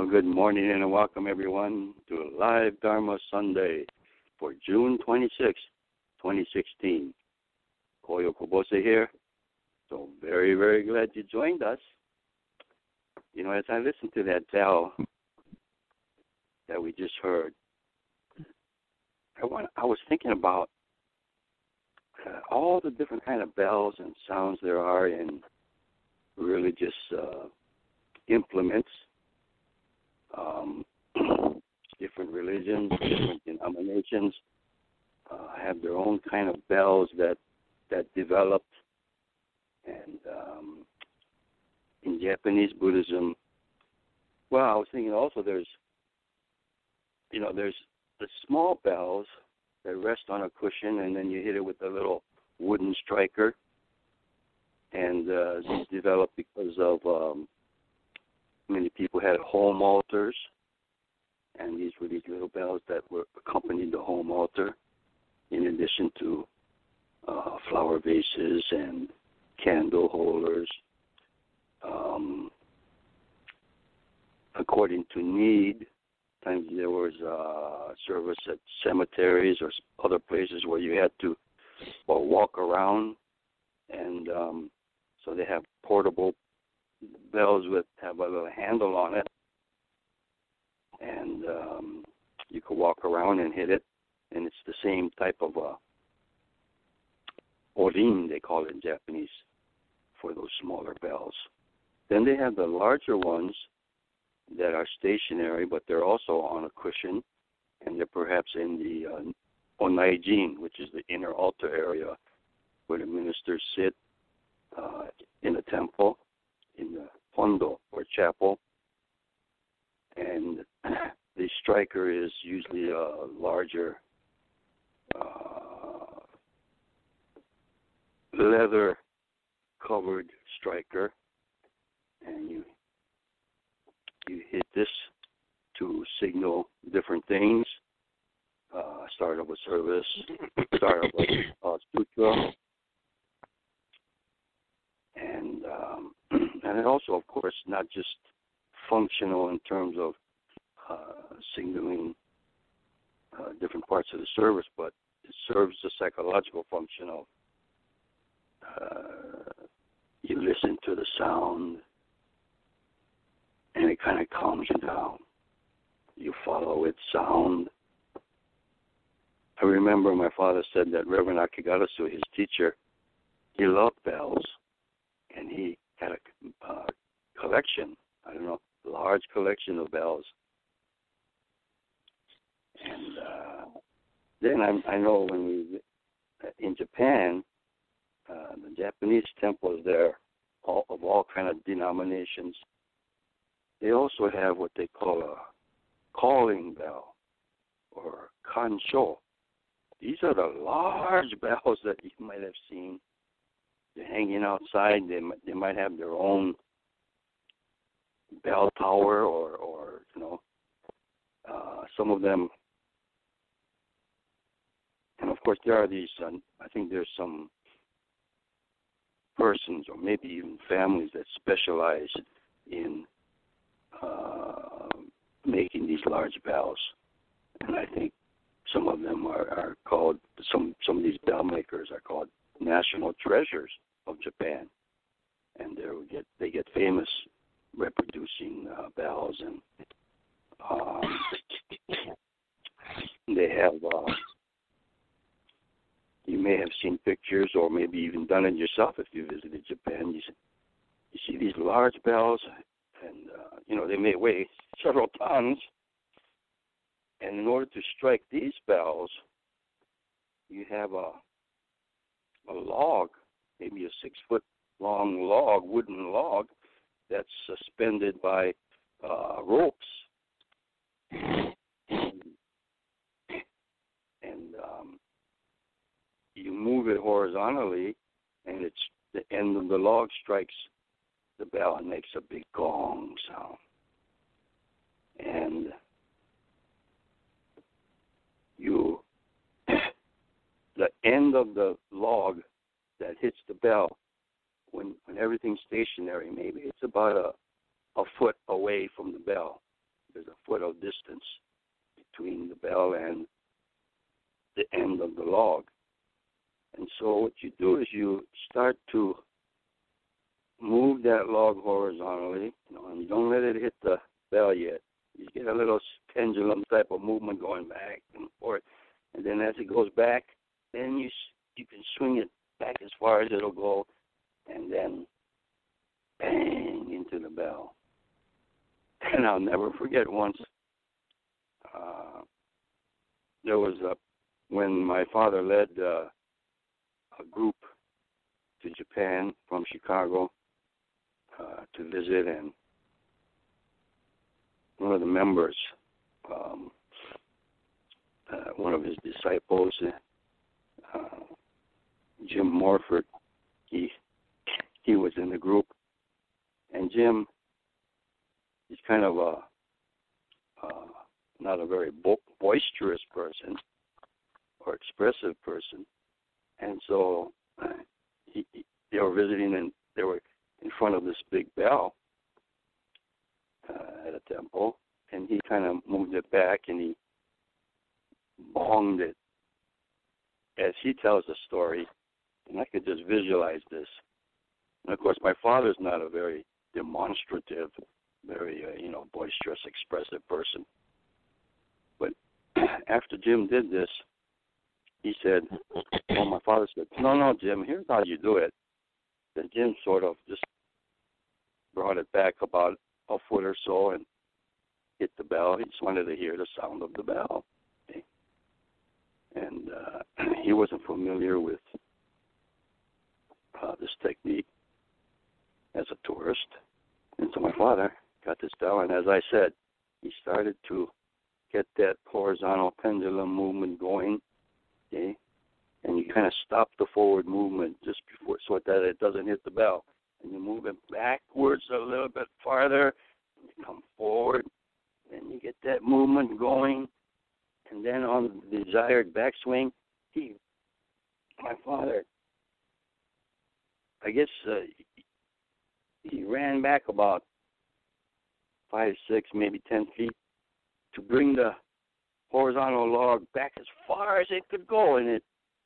good morning and welcome everyone to a Live Dharma Sunday for June 26, 2016. Koyo Kubose here. So very, very glad you joined us. You know, as I listened to that bell that we just heard, I want I was thinking about uh, all the different kind of bells and sounds there are in religious uh, implements um, different religions, different denominations uh, have their own kind of bells that that developed, and um, in Japanese Buddhism, well, I was thinking also there's, you know, there's the small bells that rest on a cushion, and then you hit it with a little wooden striker, and uh, these developed because of um, many people had home altars, and these were these little bells that were accompanied the home altar, in addition to uh, flower vases and candle holders. Um, according to need, times there was uh, service at cemeteries or other places where you had to well, walk around, and um, so they have portable bells with have a little handle on it, and um, you can walk around and hit it, and it's the same type of uh, orin they call it in Japanese for those smaller bells. Then they have the larger ones that are stationary, but they're also on a cushion, and they're perhaps in the uh, onaijin, which is the inner altar area where the ministers sit uh, in a temple in the hondo or chapel, and the striker is usually a larger uh, leather covered striker, and you you hit this to signal different things. Uh, start of a service, start of a uh, sutra, and um, and also, of course, not just functional in terms of uh, signaling uh, different parts of the service, but it serves the psychological function of uh, you listen to the sound and it kind of calms you down. You follow its sound. I remember my father said that Reverend Akegarasu, his teacher, he loved bells, and he had a uh, collection. I don't know, large collection of bells. And uh, then I, I know when we in Japan, uh, the Japanese temples there, all, of all kind of denominations, they also have what they call a calling bell or kansho. These are the large bells that you might have seen hanging outside. They they might have their own bell tower, or or you know, uh, some of them. And of course, there are these. Uh, I think there's some persons, or maybe even families, that specialize in uh, making these large bells. And I think some of them are, are called some some of these bell makers are called national treasures of Japan, and they get they get famous reproducing uh, bells and um, they have. Uh, you may have seen pictures, or maybe even done it yourself if you visited Japan. You see, you see these large bells, and uh, you know they may weigh several tons. And in order to strike these bells, you have a a log, maybe a six foot long log, wooden log, that's suspended by uh, ropes. And, um, you move it horizontally, and it's the end of the log strikes the bell and makes a big gong sound. And you the end of the log that hits the bell when when everything's stationary maybe it's about a a foot away from the bell there's a foot of distance between the bell and the end of the log. And so what you do is you start to move that log horizontally, you know, and you don't let it hit the bell yet. You get a little pendulum type of movement going back and forth, and then as it goes back, then you you can swing it back as far as it'll go, and then bang into the bell. And I'll never forget once. Uh, there was a when my father led uh, a group to Japan from Chicago uh, to visit, and one of the members, um, uh, one of his disciples, uh, Jim Morford, he he was in the group, and Jim, he's kind of a uh, not a very bo- boisterous person or expressive person, and so uh, he, he, they were visiting and they were in front of this big bell uh, at a temple, and he kind of moved it back and he bonged it. As he tells the story, and I could just visualize this. And of course, my father's not a very demonstrative, very uh, you know boisterous, expressive person. But after Jim did this, he said, "Well, my father said, no, no, Jim, here's how you do it." Then Jim sort of just brought it back about a foot or so and hit the bell. He just wanted to hear the sound of the bell. And uh, he wasn't familiar with uh, this technique as a tourist. And so my father got this bell, and as I said, he started to get that horizontal pendulum movement going. Okay? And you kind of stop the forward movement just before so that it doesn't hit the bell and you move it backwards a little bit farther, and you come forward, then you get that movement going, and then on the desired backswing, he, my father, I guess uh, he ran back about five, six, maybe ten feet to bring the horizontal log back as far as it could go, and it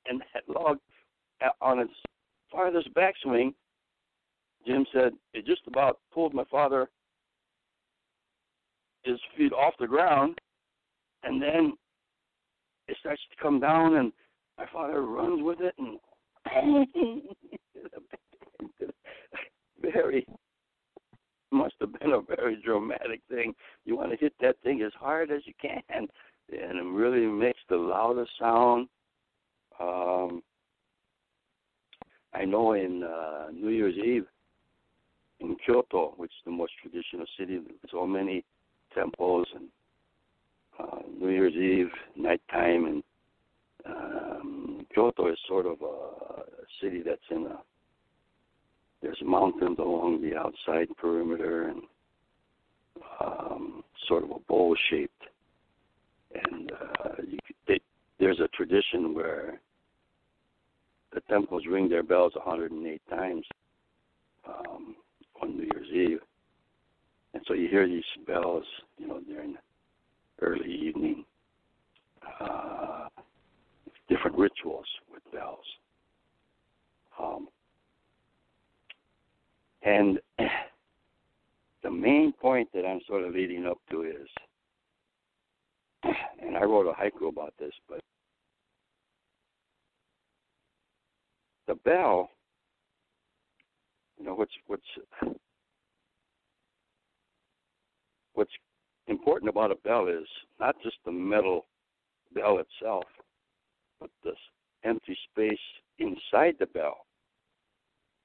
and that log uh, on its farthest backswing Jim said it just about pulled my father his feet off the ground, and then it starts to come down, and my father runs with it, and very must have been a very dramatic thing. You want to hit that thing as hard as you can, and it really makes the loudest sound. Um, I know in uh, New Year's Eve, in Kyoto, which is the most traditional city. So many temples and uh, New Year's Eve, nighttime, and um, Kyoto is sort of a city that's in a there's mountains along the outside perimeter and um, sort of a bowl shaped. And uh, you, they, there's a tradition where the temples ring their bells 108 times. Um, on New Year's Eve. And so you hear these bells, you know, during early evening, uh, different rituals with bells. Um, and the main point that I'm sort of leading up to is, and I wrote a haiku about this, but the bell you know what's what's what's important about a bell is not just the metal bell itself, but this empty space inside the bell.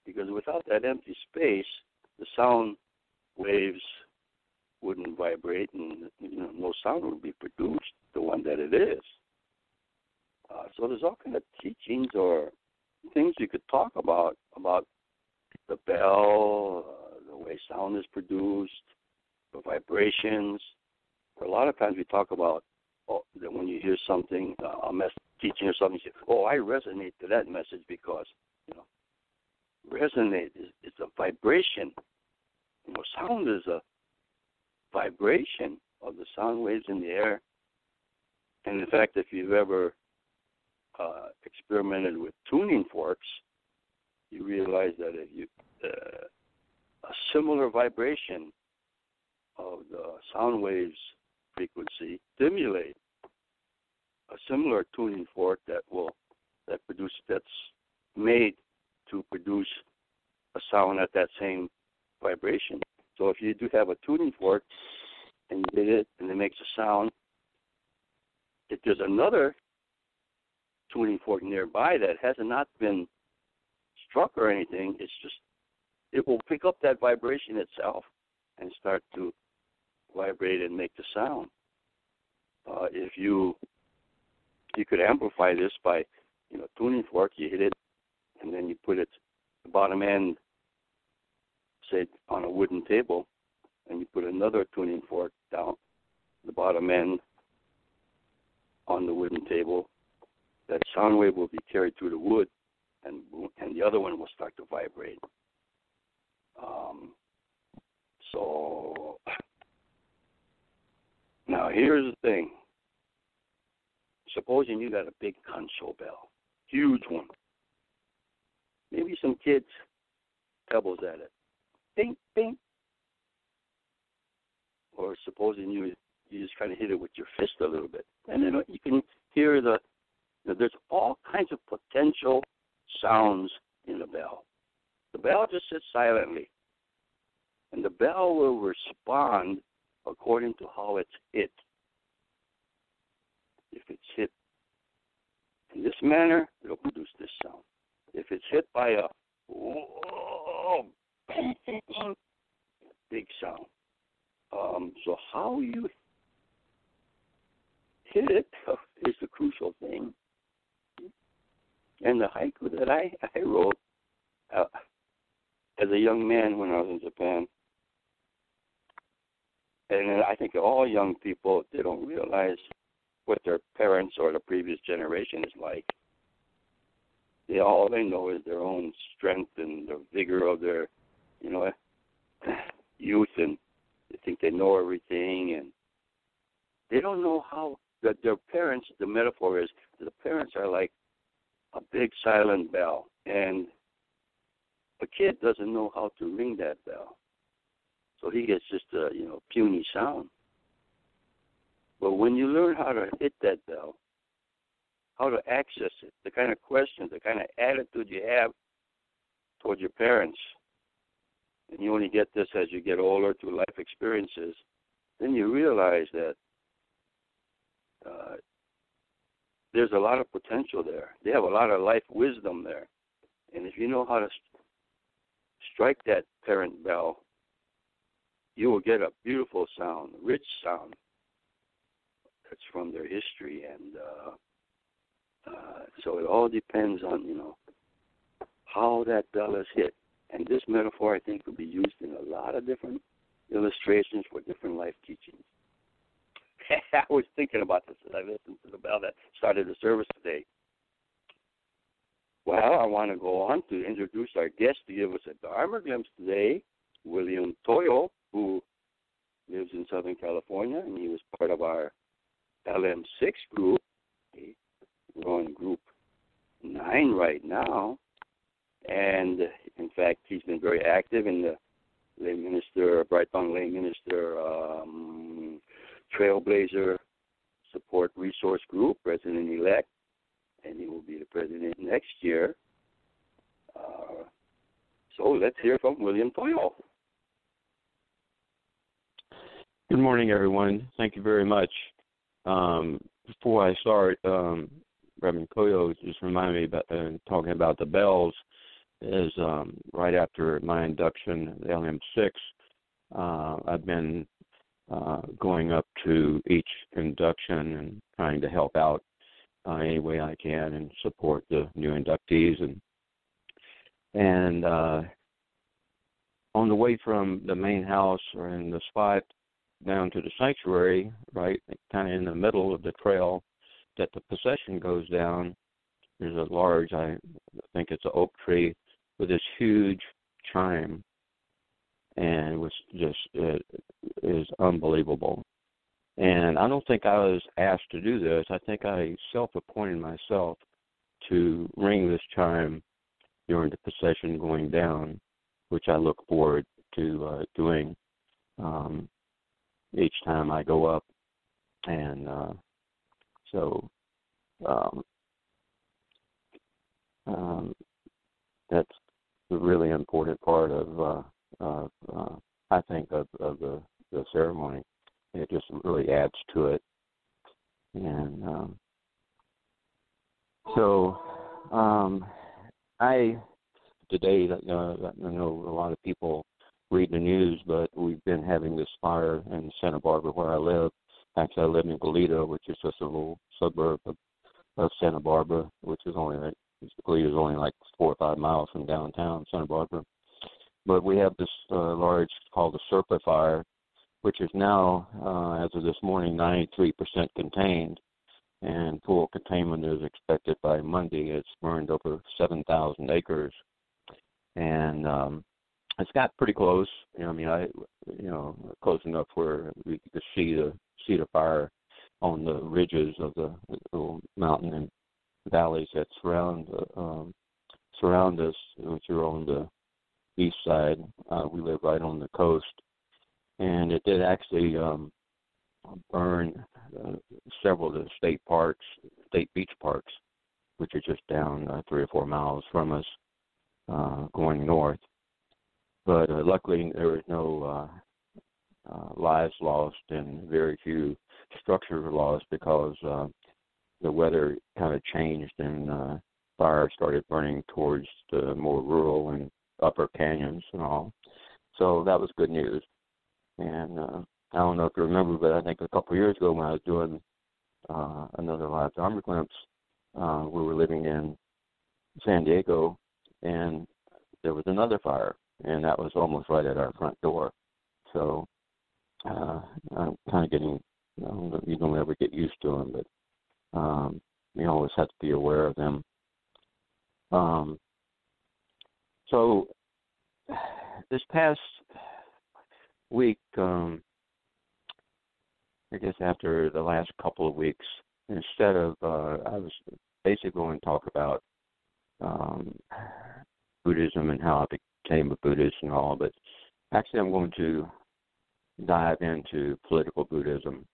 Because without that empty space, the sound waves wouldn't vibrate, and you know, no sound would be produced. The one that it is. Uh, so there's all kind of teachings or things you could talk about about the bell, uh, the way sound is produced, the vibrations. A lot of times we talk about oh, that when you hear something, uh, a message teaching or something, you say, "Oh, I resonate to that message because you know, resonate is a vibration. You know, sound is a vibration. of the sound waves in the air. And in fact, if you've ever uh, experimented with tuning forks, you realize that if you uh, a similar vibration of the sound waves frequency stimulate a similar tuning fork that will that produce that's made to produce a sound at that same vibration. So if you do have a tuning fork and you hit it and it makes a sound, if there's another tuning fork nearby that has not been struck or anything, it's just it will pick up that vibration itself and start to vibrate and make the sound. Uh, if you you could amplify this by you know tuning fork, you hit it, and then you put it the bottom end, say on a wooden table, and you put another tuning fork down the bottom end on the wooden table. That sound wave will be carried through the wood, and and the other one will start to vibrate. Um, so now here's the thing. Supposing you got a big console bell, huge one. Maybe some kids pebbles at it. Bing, bing. Or supposing you you just kind of hit it with your fist a little bit, and then you can hear the. You know, there's all kinds of potential sounds in the bell. The bell just sits silently, and the bell will respond according to how it's hit. If it's hit in this manner, it'll produce this sound. If it's hit by a big sound. Um, so how you hit it is the crucial thing. And the haiku that I, I wrote uh, as a young man when I was in Japan, and I think all young people they don't realize what their parents or the previous generation is like. They all they know is their own strength and the vigor of their, you know, youth, and they think they know everything, and they don't know how that their parents. The metaphor is the parents are like a big silent bell, and a kid doesn't know how to ring that bell. So he gets just a you know puny sound. But when you learn how to hit that bell, how to access it, the kind of questions, the kind of attitude you have towards your parents, and you only get this as you get older through life experiences, then you realize that uh, there's a lot of potential there. They have a lot of life wisdom there, and if you know how to st- strike that parent bell you will get a beautiful sound, rich sound that's from their history, and uh, uh, so it all depends on you know how that bell is hit. And this metaphor, I think, could be used in a lot of different illustrations for different life teachings. I was thinking about this as I listened to the bell that started the service today. Well, I want to go on to introduce our guest to give us a Dharma glimpse today, William Toyo who lives in Southern California, and he was part of our LM6 group. We're on group nine right now, and in fact, he's been very active in the lay minister, Bright Dawn lay minister, um, Trailblazer Support Resource Group, president elect, and he will be the president next year. Uh, so let's hear from William Toyo. Good morning, everyone. Thank you very much. Um, before I start, um, Reverend Koyo just reminded me about uh, talking about the bells. Is um, right after my induction, the LM6, uh, I've been uh, going up to each induction and trying to help out uh, any way I can and support the new inductees and and uh, on the way from the main house or in the spot down to the sanctuary, right, kind of in the middle of the trail that the procession goes down. There's a large, I think it's an oak tree with this huge chime, and it was just it is unbelievable. And I don't think I was asked to do this. I think I self-appointed myself to ring this chime during the procession going down, which I look forward to uh, doing um, each time I go up. And uh, so um, um, that's a really important part of, uh, uh, I think, of, of the, the ceremony. It just really adds to it. And um, so um, I today, uh, I know a lot of people read the news, but we've been having this fire in Santa Barbara where I live. Actually, I live in Goleta, which is just a little suburb of, of Santa Barbara, which is only like is only like four or five miles from downtown Santa Barbara. But we have this uh, large called the Sherpa fire, which is now, uh, as of this morning, 93% contained and full containment is expected by Monday. It's burned over 7,000 acres, and um, it's got pretty close. You know, I mean, I, you know, close enough where we could see the see the fire on the ridges of the little mountain and valleys that surround um, surround us, which are on the east side. Uh, we live right on the coast, and it did actually um, burn uh, several of the state parks, state beach parks, which are just down uh, three or four miles from us, uh, going north. But uh, luckily, there was no uh, uh, lives lost and very few structures lost because uh, the weather kind of changed and uh, fire started burning towards the more rural and upper canyons and all. So that was good news. And uh, I don't know if you remember, but I think a couple of years ago when I was doing uh, another live Dharma glimpse, uh, we were living in San Diego, and there was another fire, and that was almost right at our front door. So uh, I'm kind of getting, you, know, you don't ever get used to them, but um, you always have to be aware of them. Um, so this past week, um, I guess after the last couple of weeks, instead of uh, I was basically going to talk about um, Buddhism and how I became a Buddhist and all, but actually I'm going to dive into political Buddhism.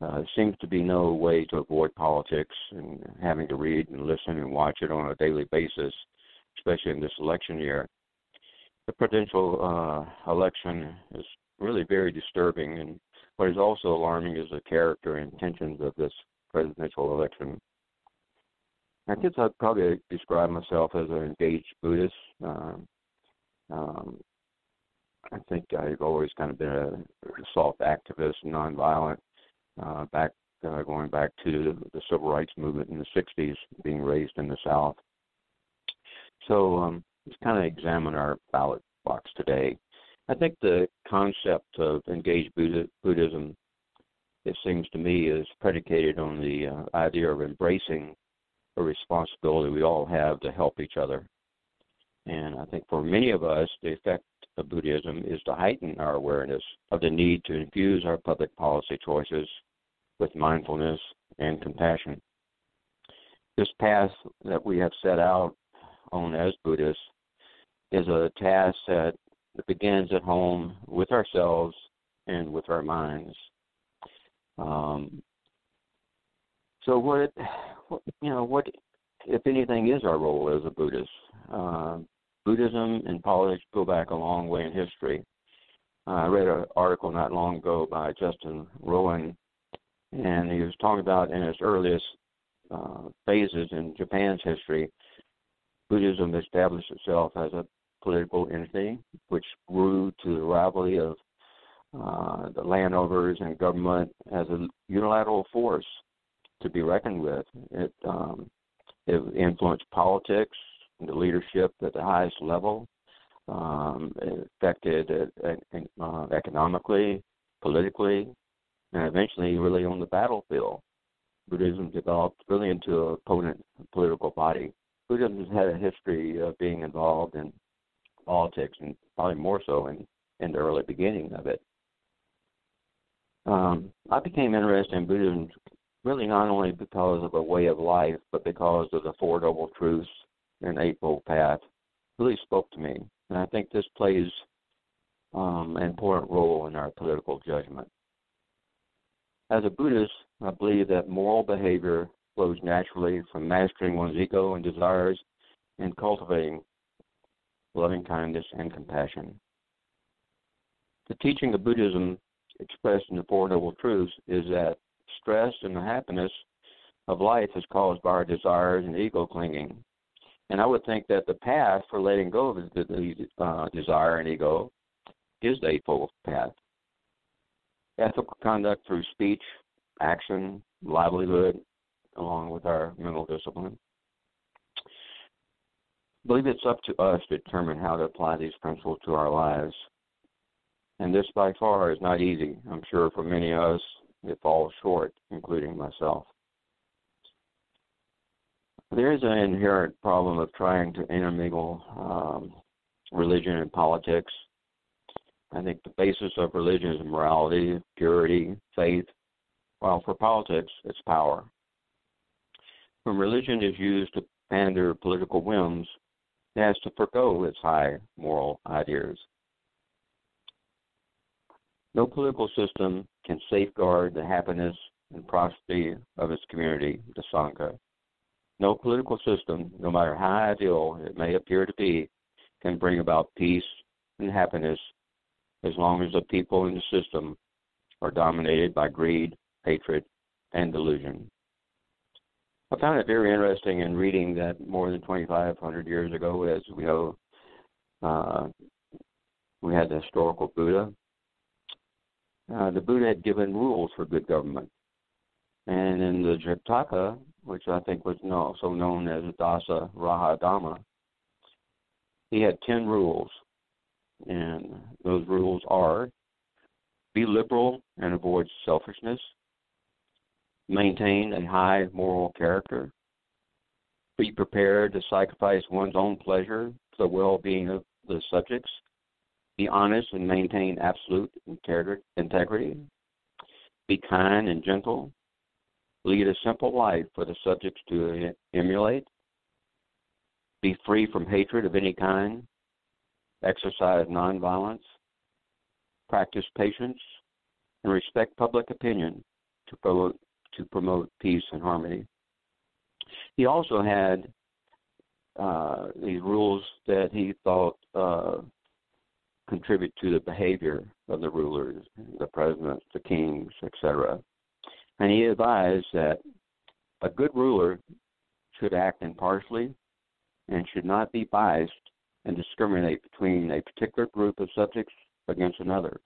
Uh, there seems to be no way to avoid politics and having to read and listen and watch it on a daily basis, especially in this election year. The presidential uh, election is really very disturbing and what is also alarming is the character and intentions of this presidential election. I guess I'd probably describe myself as an engaged Buddhist. Um, um, I think I've always kind of been a, soft activist, nonviolent, uh, back uh, going back to the civil rights movement in the '60s, being raised in the South. So um, let's kind of examine our ballot box today. I think the concept of engaged Buddha, Buddhism, it seems to me, is predicated on the uh, idea of embracing a responsibility we all have to help each other. And I think for many of us, the effect of Buddhism is to heighten our awareness of the need to infuse our public policy choices with mindfulness and compassion. This path that we have set out on as Buddhists is a task that begins at home with ourselves and with our minds. Um, so what, what, you know, what, if anything, is our role as a Buddhist? Uh, Buddhism and politics go back a long way in history. Uh, I read an article not long ago by Justin Rowan, and he was talking about in its earliest uh, phases in Japan's history, Buddhism established itself as a political entity, which grew to the rivalry of uh, the landowners and government as a unilateral force to be reckoned with. It, um, it influenced politics, and the leadership at the highest level. Um, it affected it, uh, economically, politically, and eventually, really on the battlefield. Buddhism developed really into a potent political body. Buddhism has had a history of being involved in politics, and probably more so in in the early beginning of it. Um, I became interested in Buddhism really not only because of a way of life, but because of the Four Noble Truths and Eightfold Path. Really spoke to me, and I think this plays um, an important role in our political judgment. As a Buddhist, I believe that moral behavior flows naturally from mastering one's ego and desires and cultivating loving kindness and compassion. The teaching of Buddhism expressed in the Four Noble Truths is that stress and the happiness of life is caused by our desires and ego clinging. And I would think that the path for letting go of the, the uh, desire and ego is the Eightfold Path. Ethical conduct through speech, action, livelihood, along with our mental discipline. I believe it's up to us to determine how to apply these principles to our lives. And this by far is not easy. I'm sure for many of us it falls short, including myself. There is an inherent problem of trying to intermingle um, religion and politics. I think the basis of religion is morality, purity, faith, while for politics, it's power. When religion is used to pander political whims, it has to forego its high moral ideas. No political system can safeguard the happiness and prosperity of its community, the Sangha. No political system, no matter how ideal it may appear to be, can bring about peace and happiness as long as the people in the system are dominated by greed, hatred, and delusion. I found it very interesting in reading that more than 2,500 years ago, as we know, uh, we had the historical Buddha, uh, the Buddha had given rules for good government. And in the Jataka, which I think was also known as Dasa Raja Dhamma, he had 10 rules. And those rules are be liberal and avoid selfishness, maintain a high moral character, be prepared to sacrifice one's own pleasure for the well being of the subjects, be honest and maintain absolute integrity. Be kind and gentle. Lead a simple life for the subjects to emulate. Be free from hatred of any kind. Exercise nonviolence. Practice patience and respect public opinion to promote, to promote peace and harmony. He also had uh, these rules that he thought uh, contribute to the behavior of the rulers, the presidents, the kings, etc. And he advised that a good ruler should act impartially and should not be biased and discriminate between a particular group of subjects against another.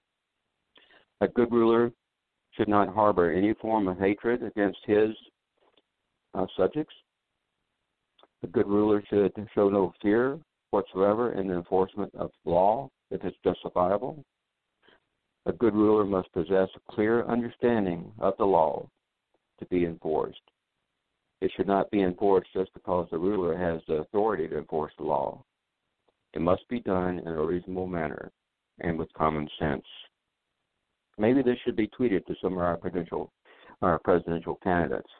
A good ruler should not harbor any form of hatred against his uh, subjects. A good ruler should show no fear whatsoever in the enforcement of law if it's justifiable. A good ruler must possess a clear understanding of the law to be enforced. It should not be enforced just because the ruler has the authority to enforce the law. It must be done in a reasonable manner and with common sense. Maybe this should be tweeted to some of our presidential, our presidential candidates.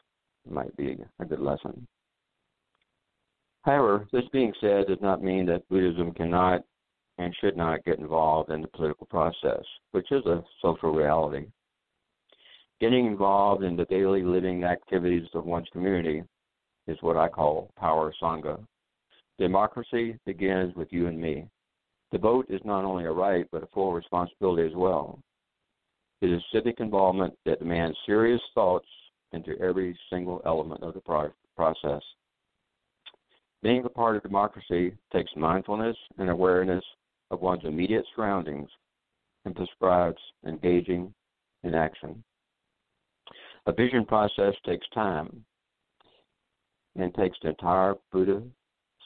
It might be a good lesson. However, this being said does not mean that Buddhism cannot and should not get involved in the political process, which is a social reality. Getting involved in the daily living activities of one's community is what I call power sangha. Democracy begins with you and me. The vote is not only a right, but a full responsibility as well. It is civic involvement that demands serious thoughts into every single element of the pro- process. Being a part of democracy takes mindfulness and awareness of one's immediate surroundings and prescribes engaging in action. A vision process takes time and takes the entire Buddha,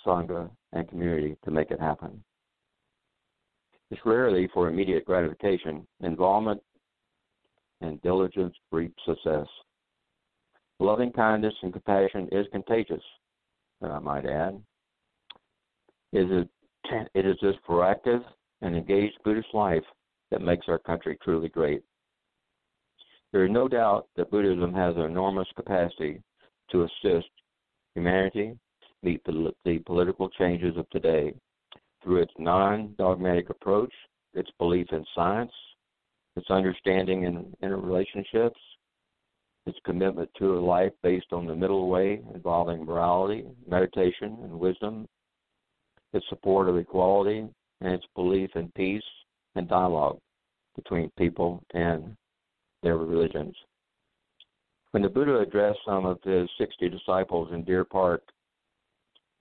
Sangha, and community to make it happen. It's rarely for immediate gratification. Involvement and diligence reap success. Loving kindness and compassion is contagious, uh, I might add. Is it it is this proactive and engaged Buddhist life that makes our country truly great. There is no doubt that Buddhism has an enormous capacity to assist humanity meet the, the political changes of today through its non dogmatic approach, its belief in science, its understanding in interrelationships, its commitment to a life based on the middle way involving morality, meditation, and wisdom, its support of equality, and its belief in peace and dialogue between people and their religions. When the Buddha addressed some of his 60 disciples in Deer Park,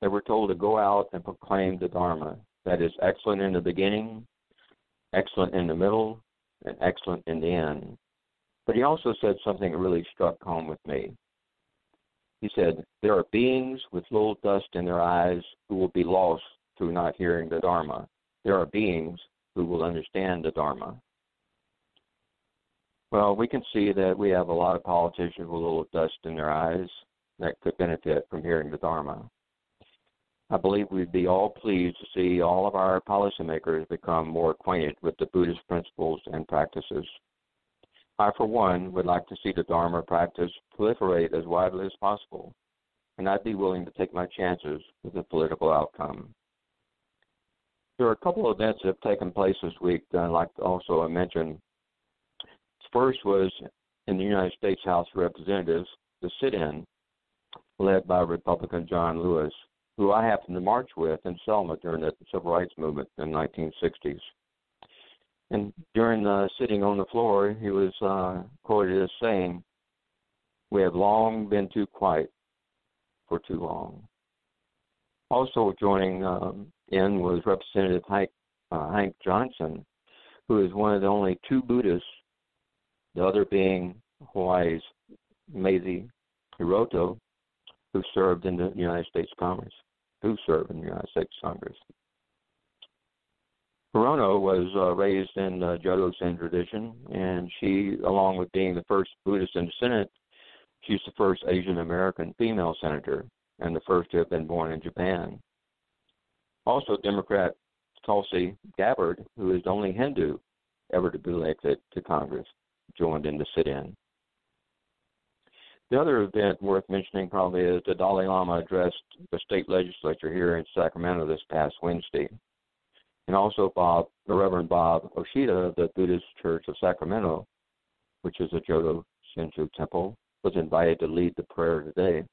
they were told to go out and proclaim the Dharma. That is excellent in the beginning, excellent in the middle, and excellent in the end. But he also said something that really struck home with me. He said, There are beings with little dust in their eyes who will be lost through not hearing the Dharma. There are beings who will understand the Dharma. Well, we can see that we have a lot of politicians with little dust in their eyes that could benefit from hearing the Dharma. I believe we'd be all pleased to see all of our policymakers become more acquainted with the Buddhist principles and practices. I, for one, would like to see the Dharma practice proliferate as widely as possible, and I'd be willing to take my chances with the political outcome. There are a couple of events that have taken place this week that I'd like to also mention. First was in the United States House of Representatives, the sit in, led by Republican John Lewis, who I happened to march with in Selma during the civil rights movement in the 1960s. And during the sitting on the floor, he was uh, quoted as saying, "We have long been too quiet for too long." Also joining um, in was Representative Hank, uh, Hank Johnson, who is one of the only two Buddhists, the other being Hawaii's Mazie Hirono, who served in the United States Congress, who served in the United States Congress. Hirono was uh, raised in the Jodo Zen tradition, and she, along with being the first Buddhist in the Senate, she's the first Asian American female senator and the first to have been born in Japan. Also, Democrat Tulsi Gabbard, who is the only Hindu ever to be elected to Congress, joined in the sit-in. The other event worth mentioning probably is the Dalai Lama addressed the state legislature here in Sacramento this past Wednesday. And also Bob, the Reverend Bob Oshita of the Buddhist Church of Sacramento, which is a Jodo Shinshu temple, was invited to lead the prayer today.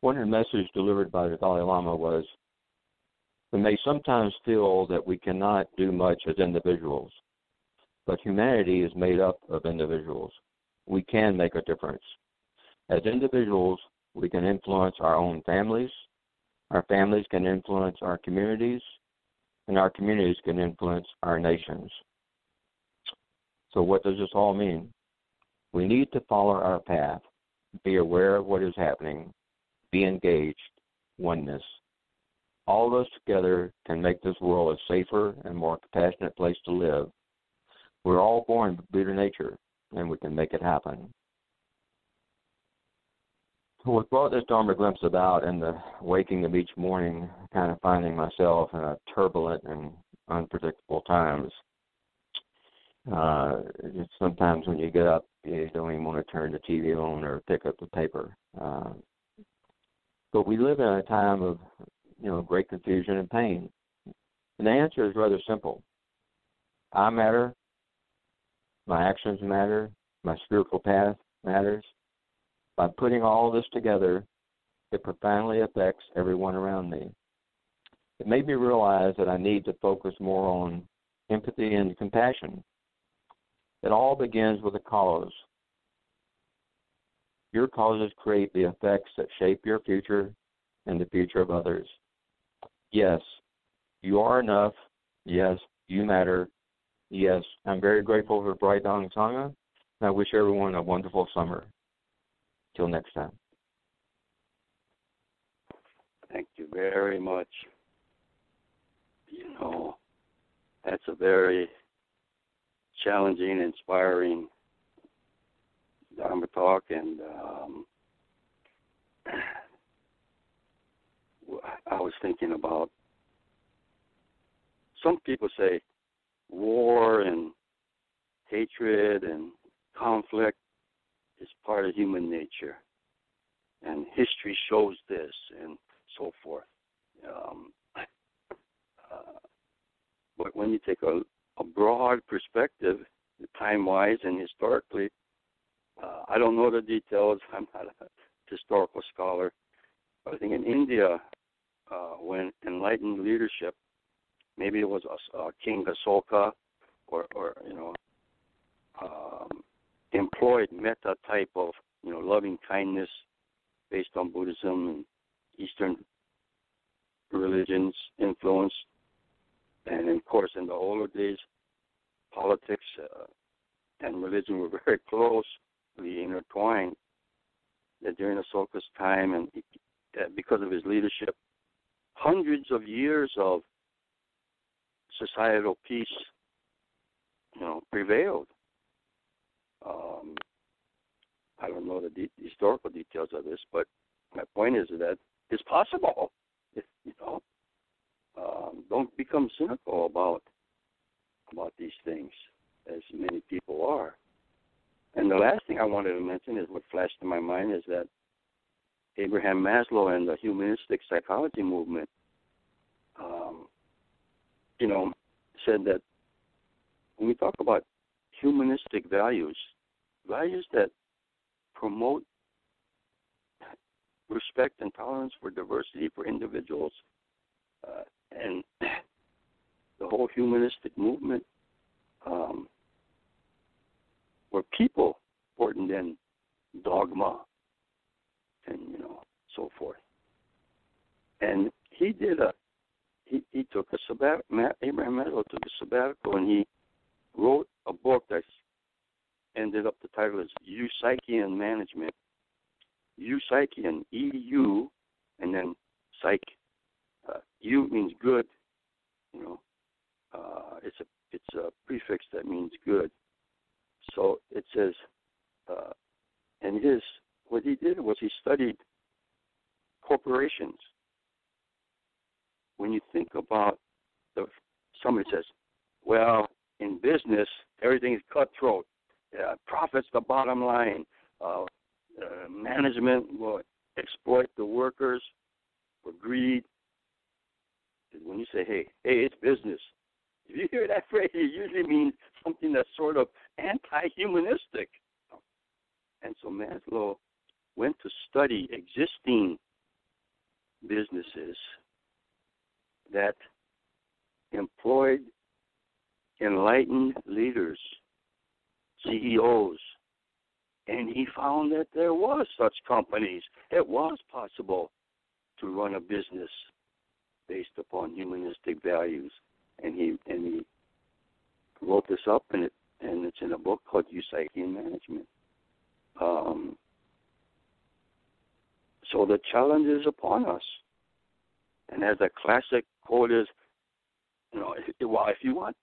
One of the messages delivered by the Dalai Lama was we may sometimes feel that we cannot do much as individuals, but humanity is made up of individuals. We can make a difference. As individuals, we can influence our own families, our families can influence our communities, and our communities can influence our nations. So, what does this all mean? We need to follow our path, be aware of what is happening, be engaged, oneness. All of us together can make this world a safer and more compassionate place to live. We're all born with Buddha nature, and we can make it happen what brought this Dharma glimpse about and the waking of each morning, kind of finding myself in a turbulent and unpredictable times. Uh, sometimes when you get up, you don't even want to turn the TV on or pick up the paper. Uh, but we live in a time of, you know, great confusion and pain. And the answer is rather simple. I matter. My actions matter. My spiritual path matters by putting all this together, it profoundly affects everyone around me. It made me realize that I need to focus more on empathy and compassion. It all begins with a cause. Your causes create the effects that shape your future and the future of others. Yes, you are enough. Yes, you matter. Yes, I'm very grateful for Bright Dawn Sangha, and I wish everyone a wonderful summer. Till next time. Thank you very much. You know, that's a very challenging, inspiring Dharma talk, and um, I was thinking about some people say war and hatred and conflict is part of human nature, and history shows this, and so forth. Um, uh, but when you take a, a broad perspective, time wise and historically, uh, I don't know the details. I'm not a historical scholar. But I think in India, uh, when enlightened leadership, maybe it was uh, King Asoka or, or you know, um, employed metta type of you know loving kindness based on Buddhism and Eastern religions influence, and of course in the older days, politics uh, and religion were very closely intertwined. That during Asoka's time and because of his leadership, hundreds of years of societal peace, you know, prevailed. Um, I don't know the de- historical details of this, but my point is that it's possible. If, you know, um, don't become cynical about about these things, as many people are. And the last thing I wanted to mention is what flashed in my mind is that Abraham Maslow and the humanistic psychology movement, um, you know, said that when we talk about humanistic values, values that promote respect and tolerance for diversity for individuals, uh, and the whole humanistic movement um, were people important than dogma and you know so forth. And he did a he, he took a sabbat Abraham Maslow took a sabbatical and he wrote a book that ended up the title is Eupsychian Management. Eupsychian E U and then psych uh, U means good, you know. Uh, it's a it's a prefix that means good. So it says, uh, and his what he did was he studied corporations. When you think about the somebody says, well, in business everything is cutthroat, uh, profits the bottom line. Uh, uh, management will exploit the workers for greed. When you say, "Hey, hey, it's business," if you hear that phrase, it usually means something that's sort of anti-humanistic. And so Maslow went to study existing businesses that employed enlightened leaders, CEOs, and he found that there was such companies. It was possible to run a business based upon humanistic values, and he and he wrote this up, and it and it's in a book called Eupsychian Management. Um, so the challenge is upon us. And as a classic quote is, you know, if, well, if you want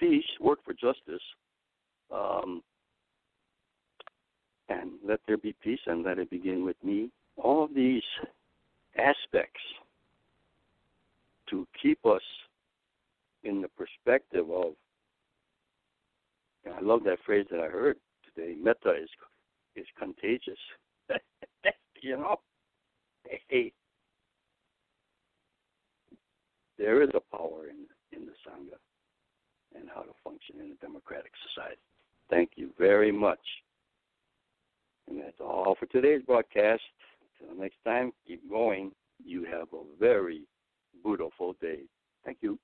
peace, work for justice, um, and let there be peace, and let it begin with me. All of these aspects to keep us in the perspective of. I love that phrase that I heard today. Metta is is contagious. you know, hey, there is a power in in the sangha and how to function in a democratic society. Thank you very much. And that's all for today's broadcast. Until next time, keep going. You have a very beautiful day. Thank you.